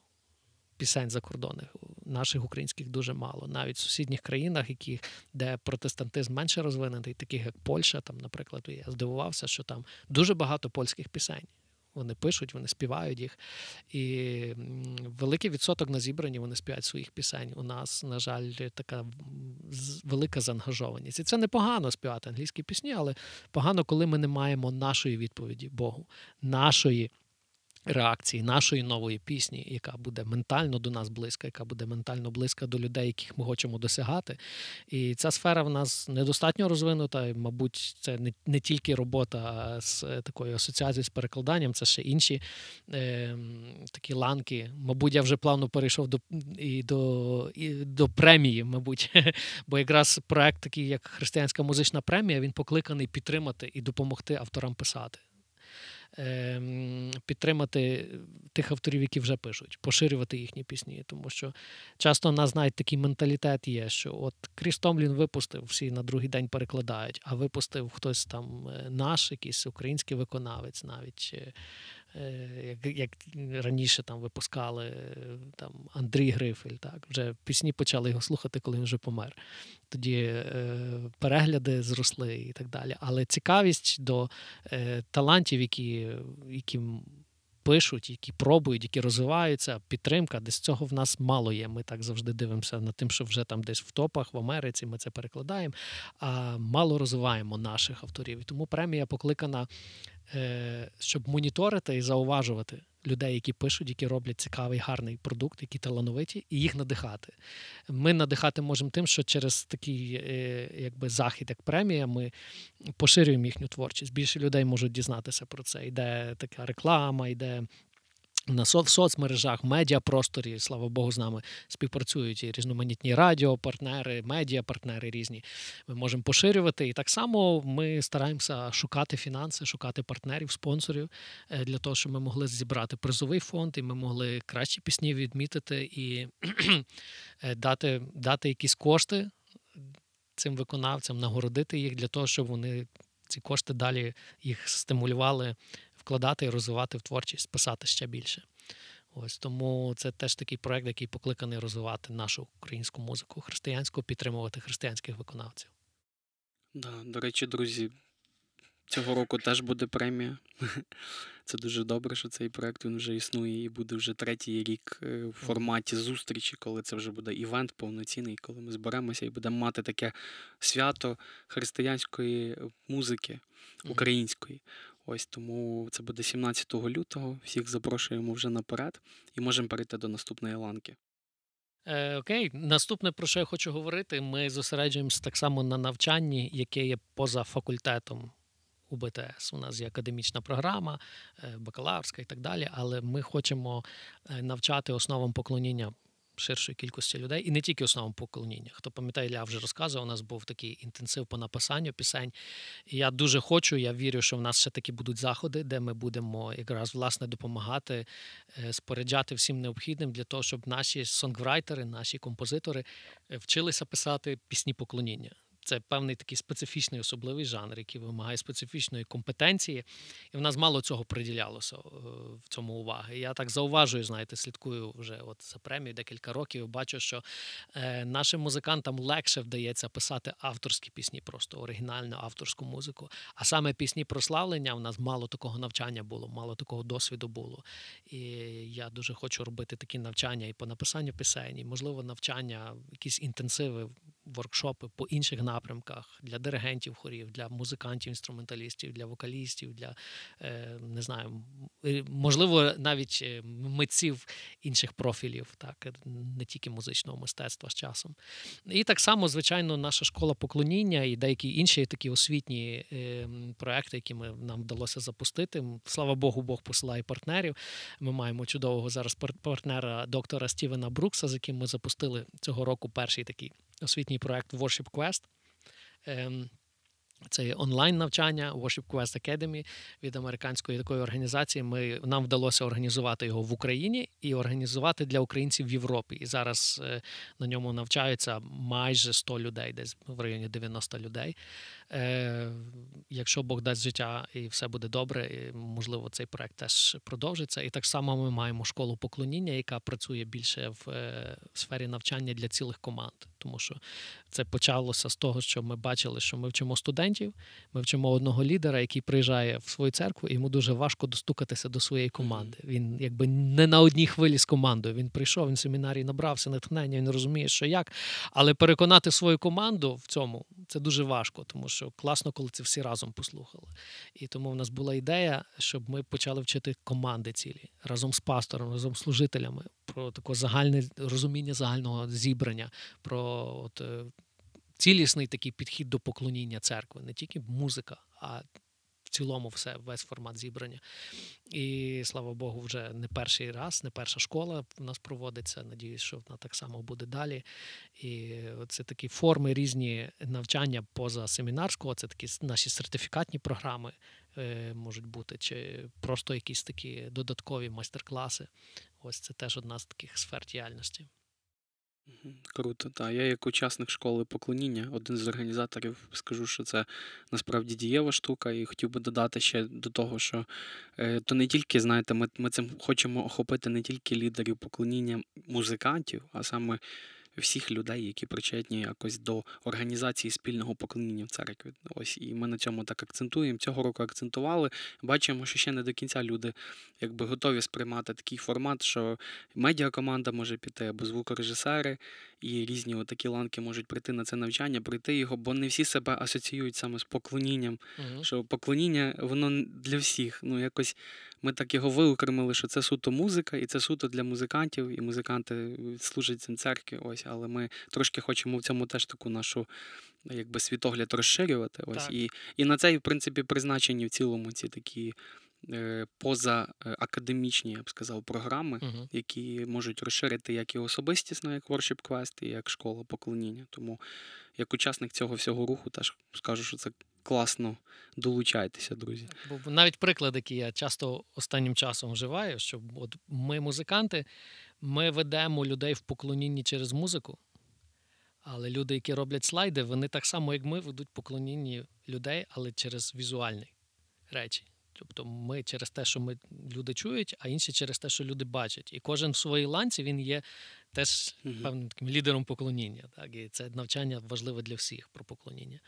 пісень закордонних, наших українських дуже мало. Навіть в сусідніх країнах, які, де протестантизм менше розвинений, таких як Польща, там, наприклад, я здивувався, що там дуже багато польських пісень. Вони пишуть, вони співають їх. І великий відсоток на зібрані вони співають своїх пісень. У нас, на жаль, така велика заангажованість. І це непогано співати англійські пісні, але погано, коли ми не маємо нашої відповіді Богу, нашої реакції нашої нової пісні, яка буде ментально до нас близька, яка буде ментально близька до людей, яких ми хочемо досягати. І ця сфера в нас недостатньо розвинута. І, мабуть, це не не тільки робота з такою асоціацією з перекладанням, це ще інші е, такі ланки. Мабуть, я вже плавно перейшов до і до, і до премії, мабуть. Бо якраз проект, такий як Християнська музична премія, він покликаний підтримати і допомогти авторам писати. Ем, підтримати тих авторів, які вже пишуть, поширювати їхні пісні. Тому що часто нас знають такий менталітет є, що от Кріс Томлін випустив, всі на другий день перекладають, а випустив хтось там е, наш, якийсь український виконавець, навіть як як раніше там випускали там Андрій Грифель, так вже пісні почали його слухати, коли він вже помер. Тоді е, перегляди зросли і так далі. Але цікавість до е, талантів, які, які пишуть, які пробують, які розвиваються, підтримка, десь цього в нас мало є. Ми так завжди дивимося над тим, що вже там десь в топах в Америці ми це перекладаємо, а мало розвиваємо наших авторів. І тому премія покликана Е, щоб моніторити і зауважувати людей, які пишуть, які роблять цікавий, гарний продукт, які талановиті, і їх надихати. Ми надихати можемо тим, що через такий е, якби захід, як премія, ми поширюємо їхню творчість. Більше людей можуть дізнатися про це. Йде така реклама, йде на в соцмережах, медіапросторі, слава Богу, з нами співпрацюють і різноманітні радіопартнери, медіапартнери різні. Ми можемо поширювати. І так само ми стараємося шукати фінанси, шукати партнерів, спонсорів е, для того, щоб ми могли зібрати призовий фонд, і ми могли кращі пісні відмітити і е, дати, дати якісь кошти цим виконавцям, нагородити їх для того, щоб вони. Ці кошти далі їх стимулювали вкладати і розвивати в творчість, писати ще більше. Ось тому це теж такий проект, який покликаний розвивати нашу українську музику, християнську, підтримувати християнських виконавців. Да, До речі, друзі, цього року теж буде премія. Це дуже добре, що цей проект він вже існує і буде вже третій рік е, в форматі зустрічі, коли це вже буде івент повноцінний, коли ми зберемося і будемо мати таке свято християнської музики української. Ось тому це буде 17 лютого. Всіх запрошуємо вже наперед і можемо перейти до наступної ланки. Е, Окей, наступне про що я хочу говорити. Ми зосереджуємося так само на навчанні, яке є поза факультетом у БТС. У нас є академічна програма, е, бакалаврська і так далі. Але ми хочемо е, навчати основам поклоніння ширшої кількості людей, і не тільки основам поклоніння. Хто пам'ятає, я вже розказував, у нас був такий інтенсив по написанню пісень. І я дуже хочу, я вірю, що в нас ще такі будуть заходи, де ми будемо якраз власне допомагати, е, споряджати всім необхідним для того, щоб наші сонгврайтери, наші композитори е, вчилися писати пісні поклоніння. Це певний такий специфічний особливий жанр, який вимагає специфічної компетенції, і в нас мало цього приділялося е, в цьому уваги. Я так зауважую, знаєте, слідкую вже от за премію декілька років. Бачу, що е, нашим музикантам легше вдається писати авторські пісні, просто оригінальну авторську музику. А саме пісні прославлення в нас мало такого навчання було, мало такого досвіду було. І я дуже хочу робити такі навчання і по написанню пісень, і, можливо, навчання, якісь інтенсиви воркшопи по інших напрямках для диригентів хорів, для музикантів, інструменталістів, для вокалістів, для е, не знаю, можливо, навіть е, митців інших профілів, так не тільки музичного мистецтва з часом. І так само, звичайно, наша школа поклоніння і деякі інші такі освітні е, проекти, які ми нам вдалося запустити. Слава Богу, Бог посилає партнерів. Ми маємо чудового зараз партнера доктора Стівена Брукса, з яким ми запустили цього року перший такий освітній проект Worship Quest. Ем, це онлайн навчання Worship Quest Academy від американської такої організації. Ми нам вдалося організувати його в Україні і організувати для українців в Європі. І зараз е, на ньому навчаються майже 100 людей, десь в районі 90 людей. Е, Якщо Бог дасть життя і все буде добре, і, можливо, цей проект теж продовжиться. І так само ми маємо школу поклоніння, яка працює більше в, е, сфері навчання для цілих команд, тому що це почалося з того, що ми бачили, що ми вчимо студентів, ми вчимо одного лідера, який приїжджає в свою церкву, і йому дуже важко достукатися до своєї команди. Він якби не на одній хвилі з командою. Він прийшов, він в семінарії набрався натхнення, він розуміє, що як, але переконати свою команду в цьому це дуже важко, тому що класно, коли це всі разом послухали. І тому в нас була ідея, щоб ми почали вчити команди цілі разом з пастором, разом з служителями про таке загальне розуміння загального зібрання, про от, е, цілісний такий підхід до поклоніння церкви, не тільки музика, а цілому все, весь формат зібрання. І слава Богу, вже не перший раз, не перша школа в нас проводиться. Надіюсь, що вона так само буде далі. І це такі форми різні навчання поза семінарського, це такі наші сертифікатні програми е, можуть бути, чи просто якісь такі додаткові майстер-класи. Ось це теж одна з таких сфер діяльності. Круто, так. Я як учасник школи поклоніння, один з організаторів, скажу, що це насправді дієва штука, і хотів би додати ще до того, що е, то не тільки, знаєте, ми, ми цим хочемо охопити не тільки лідерів поклоніння музикантів, а саме всіх людей, які причетні якось до організації спільного поклоніння в церкві. Ось і ми на цьому так акцентуємо. Цього року акцентували. Бачимо, що ще не до кінця люди якби готові сприймати такий формат, що медіакоманда може піти або звукорежисери, і різні такі ланки можуть прийти на це навчання, пройти його, бо не всі себе асоціюють саме з поклонінням. Угу. Що поклоніння воно для всіх. Ну якось ми так його виокремили, що це суто музика, і це суто для музикантів, і музиканти служать цим церкві. Ось, але ми трошки хочемо в цьому теж таку нашу якби світогляд розширювати. Ось і і на це, в принципі, призначені в цілому ці такі. Е, позаакадемічні, я б сказав, програми, uh-huh. які можуть розширити як і особистісно, як Worship Quest, і як школа поклоніння. Тому як учасник цього всього руху, теж скажу, що це класно долучайтеся, друзі. Бо навіть приклад, який я часто останнім часом вживаю, що от ми, музиканти, ми ведемо людей в поклонінні через музику. Але люди, які роблять слайди, вони так само, як ми, ведуть поклонінні людей, але через візуальні речі. Тобто ми через те, що ми люди чують, а інші через те, що люди бачать. І кожен в своїй ланці він є теж певним таким лідером поклоніння. Так? І це навчання важливе для всіх про поклоніння.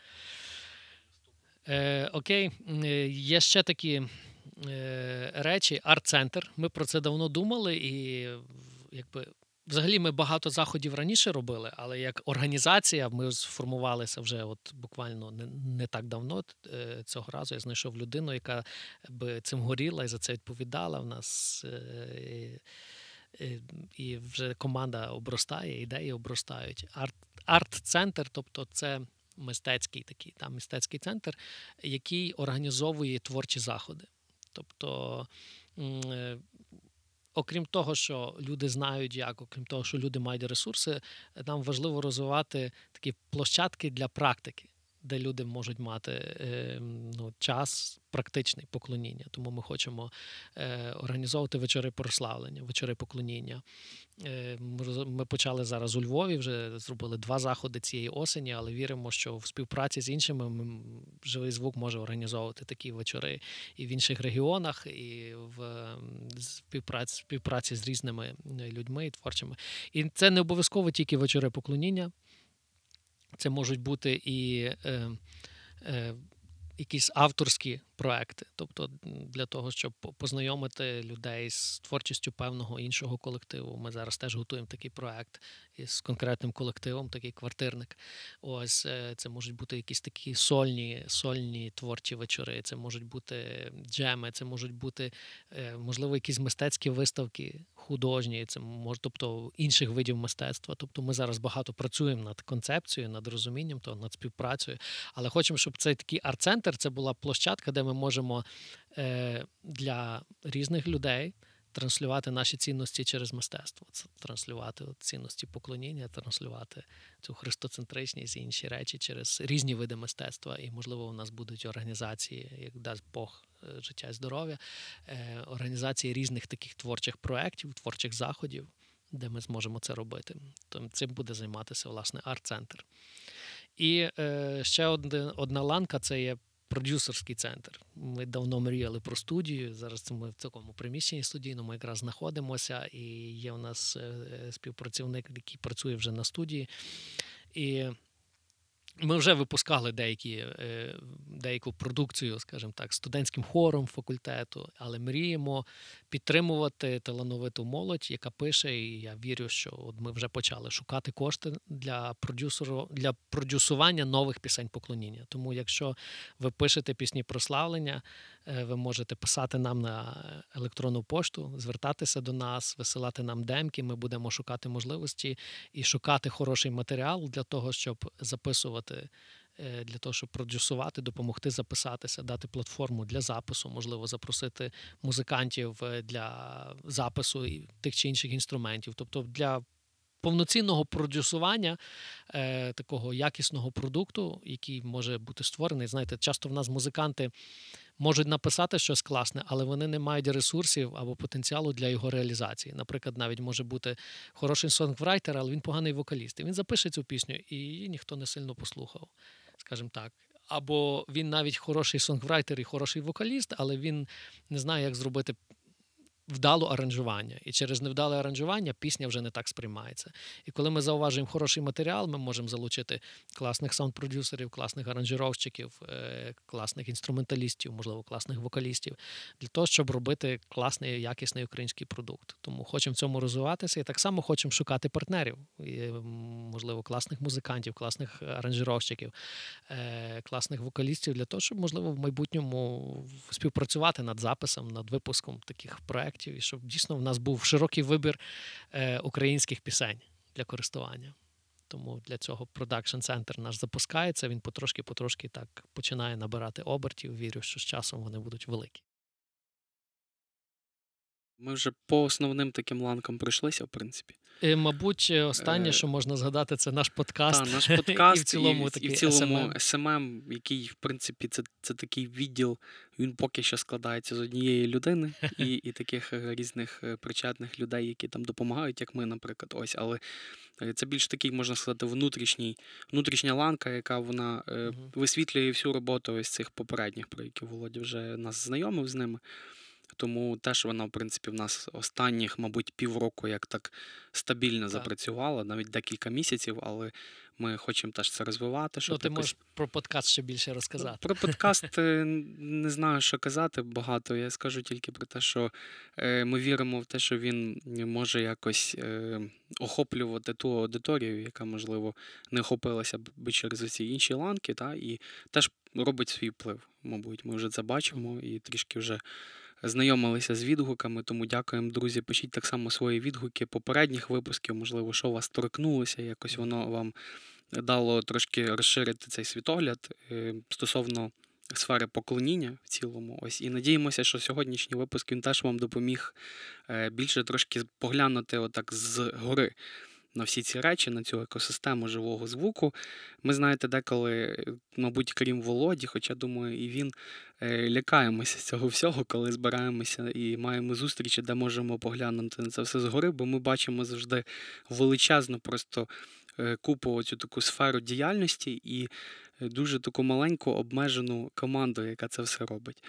Е, Окей, е, є ще такі е, речі, арт-центр. Ми про це давно думали, і якби. Взагалі, ми багато заходів раніше робили, але як організація ми сформувалися вже от буквально не не так давно. Е, цього разу я знайшов людину, яка би цим горіла і за це відповідала. В нас е, і вже команда обростає, ідеї обростають. Арт, арт-центр, тобто це мистецький такий там мистецький центр, який організовує творчі заходи. Тобто, е, окрім того, що люди знають, як, окрім того, що люди мають ресурси, нам важливо розвивати такі площадки для практики де люди можуть мати е, ну, час практичний поклоніння. Тому ми хочемо е, організовувати вечори прославлення, вечори поклоніння. Е, ми почали зараз у Львові, вже зробили два заходи цієї осені, але віримо, що в співпраці з іншими ми, живий звук може організовувати такі вечори і в інших регіонах, і в співпраці, співпраці з різними людьми і творчими. І це не обов'язково тільки вечори поклоніння. Це можуть бути і е, е, якісь авторські проекти, тобто для того, щоб познайомити людей з творчістю певного іншого колективу. Ми зараз теж готуємо такий проект із конкретним колективом, такий квартирник. Ось е, це можуть бути якісь такі сольні, сольні творчі вечори. Це можуть бути джеми, це можуть бути е, можливо якісь мистецькі виставки художні, це може, тобто інших видів мистецтва. Тобто ми зараз багато працюємо над концепцією, над розумінням, то над співпрацею, але хочемо, щоб цей такий арт-центр це була площадка, де ми можемо е, для різних людей. Транслювати наші цінності через мистецтво, це транслювати цінності поклоніння, транслювати цю христоцентричність і інші речі через різні види мистецтва. І, можливо, у нас будуть організації, як дасть Бог Е, життя і здоров'я, е, організації різних таких творчих проєктів, творчих заходів, де ми зможемо це робити. То цим буде займатися власне арт-центр. І ще одна ланка це є. Продюсерський центр. Ми давно мріяли про студію. Зараз ми в такому приміщенні студійному якраз знаходимося, і є у нас співпрацівник, який працює вже на студії. І Ми вже випускали деякі, е, деяку продукцію, скажімо так, студентським хором факультету, але мріємо підтримувати талановиту молодь, яка пише. І я вірю, що от ми вже почали шукати кошти для продюсеру для продюсування нових пісень поклоніння. Тому, якщо ви пишете пісні прославлення, ви можете писати нам на електронну пошту, звертатися до нас, висилати нам демки. Ми будемо шукати можливості і шукати хороший матеріал для того, щоб записувати. Е, для того, щоб продюсувати, допомогти записатися, дати платформу для запису, можливо, запросити музикантів е, для запису і тих чи інших інструментів, тобто для повноцінного продюсування е, такого якісного продукту, який може бути створений. Знаєте, часто в нас музиканти можуть написати щось класне, але вони не мають ресурсів або потенціалу для його реалізації. Наприклад, навіть може бути хороший сонгврайтер, але він поганий вокаліст. І Він запише цю пісню, і її ніхто не сильно послухав, скажімо так. Або він навіть хороший сонгврайтер і хороший вокаліст, але він не знає, як зробити вдало аранжування. І через невдале аранжування пісня вже не так сприймається. І коли ми зауважуємо хороший матеріал, ми можемо залучити класних саунд-продюсерів, класних аранжировщиків, е, класних інструменталістів, можливо, класних вокалістів, для того, щоб робити класний якісний український продукт. Тому хочемо в цьому розвиватися і так само хочемо шукати партнерів, і, можливо, класних музикантів, класних аранжировщиків, е, класних вокалістів для того, щоб можливо в майбутньому співпрацювати над записом, над випуском таких проєктів проєктів, і щоб дійсно в нас був широкий вибір е, українських пісень для користування. Тому для цього продакшн центр наш запускається. Він потрошки-потрошки так починає набирати обертів. Вірю, що з часом вони будуть великі. Ми вже по основним таким ланкам пройшлися, в принципі. І, Мабуть, останнє, е, що можна згадати, це наш подкаст. Так, наш подкаст і в цілому, і, і в цілому SMM, який, в принципі, це це такий відділ, він поки що складається з однієї людини і і таких е, різних е, причетних людей, які там допомагають, як ми, наприклад. Ось, Але це більш такий, можна сказати, внутрішній, внутрішня ланка, яка вона uh висвітлює всю роботу ось цих попередніх, про які Володя вже нас знайомив з ними. Тому теж вона, в принципі, в нас останніх, мабуть, півроку як так стабільно так. запрацювала, навіть декілька місяців, але ми хочемо теж це розвивати. Щоб ну, ти якось... можеш про подкаст ще більше розказати. Про подкаст е, не знаю, що казати багато. Я скажу тільки про те, що е, ми віримо в те, що він може якось е, охоплювати ту аудиторію, яка, можливо, не охопилася б через ці інші ланки, та, і теж робить свій вплив. Мабуть, ми вже це бачимо і трішки вже знайомилися з відгуками, тому дякуємо, друзі. Пишіть так само свої відгуки попередніх випусків, можливо, що вас торкнулося, якось воно вам дало трошки розширити цей світогляд е, стосовно сфери поклоніння в цілому. Ось і надіємося, що сьогоднішній випуск він теж вам допоміг е, більше трошки поглянути отак з гори на всі ці речі, на цю екосистему живого звуку. Ми знаєте, деколи, мабуть, крім Володі, хоча думаю, і він е, лякаємося цього всього, коли збираємося і маємо зустрічі, де можемо поглянути на це все згори, бо ми бачимо завжди величезну просто е, купу оцю таку сферу діяльності і е, дуже таку маленьку обмежену команду, яка це все робить.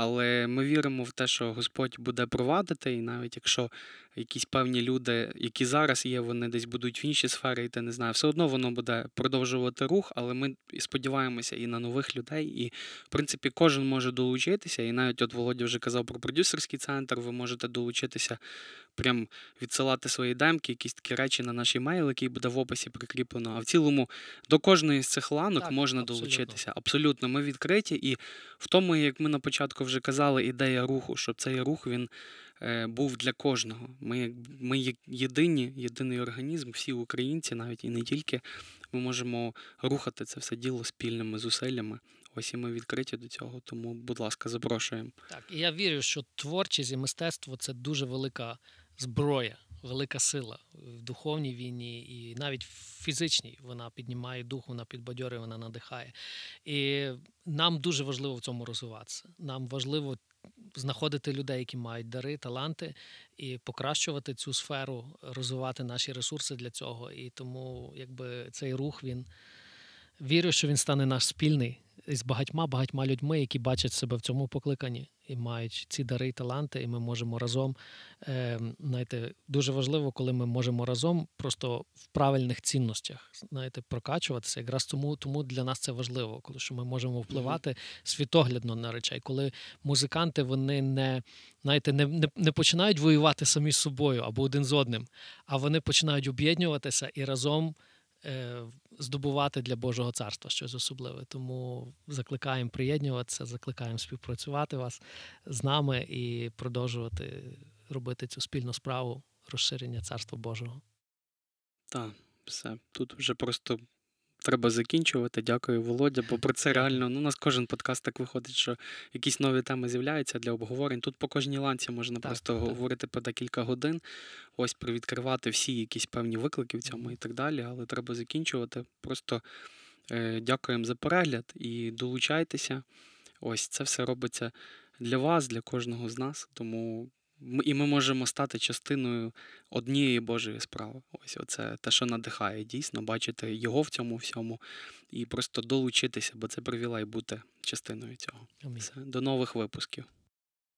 Але ми віримо в те, що Господь буде провадити, і навіть якщо якісь певні люди, які зараз є, вони десь будуть в інші сфери, йти, не знаю, все одно воно буде продовжувати рух, але ми сподіваємося і на нових людей. І, в принципі, кожен може долучитися. І навіть от Володя вже казав про продюсерський центр, ви можете долучитися, прям відсилати свої демки, якісь такі речі на наш емейл, який буде в описі прикріплено. А в цілому до кожної з цих ланок так, можна абсолютно. долучитися. Абсолютно, ми відкриті. І в тому, як ми на початку вже казали, ідея руху, щоб цей рух він. Е, був для кожного. Ми ми єдині, єдиний організм, всі українці, навіть і не тільки, ми можемо рухати це все діло спільними зусиллями. Ось і ми відкриті до цього, тому, будь ласка, запрошуємо. Так, і я вірю, що творчість і мистецтво це дуже велика зброя, велика сила в духовній війні і навіть в фізичній. Вона піднімає дух, вона підбадьорює, вона надихає. І нам дуже важливо в цьому розвиватися. Нам важливо знаходити людей, які мають дари, таланти, і покращувати цю сферу, розвивати наші ресурси для цього. І тому, якби цей рух він вірю, що він стане наш спільний з багатьма багатьма людьми, які бачать себе в цьому покликанні і мають ці дари і таланти, і ми можемо разом. Е, знаєте, дуже важливо, коли ми можемо разом просто в правильних цінностях знаєте, прокачуватися. Якраз тому тому для нас це важливо, коли що ми можемо впливати світоглядно на речей, коли музиканти вони не знаєте, не, не, не починають воювати самі з собою або один з одним, а вони починають об'єднуватися і разом. Е, здобувати для Божого царства щось особливе. Тому закликаємо приєднуватися, закликаємо співпрацювати вас з нами і продовжувати робити цю спільну справу розширення царства Божого. Так, все. Тут вже просто треба закінчувати. Дякую, Володя. Бо про це реально ну, у нас кожен подкаст так виходить, що якісь нові теми з'являються для обговорень. Тут по кожній ланці можна Так, просто так. говорити по декілька годин, ось привідкривати всі якісь певні виклики в цьому і так далі. Але треба закінчувати. Просто е, дякуємо за перегляд і долучайтеся. Ось це все робиться для вас, для кожного з нас. Тому і ми можемо стати частиною однієї Божої справи. Ось оце те, що надихає, дійсно, бачити його в цьому всьому і просто долучитися, бо це привілей бути частиною цього. Все. До нових випусків.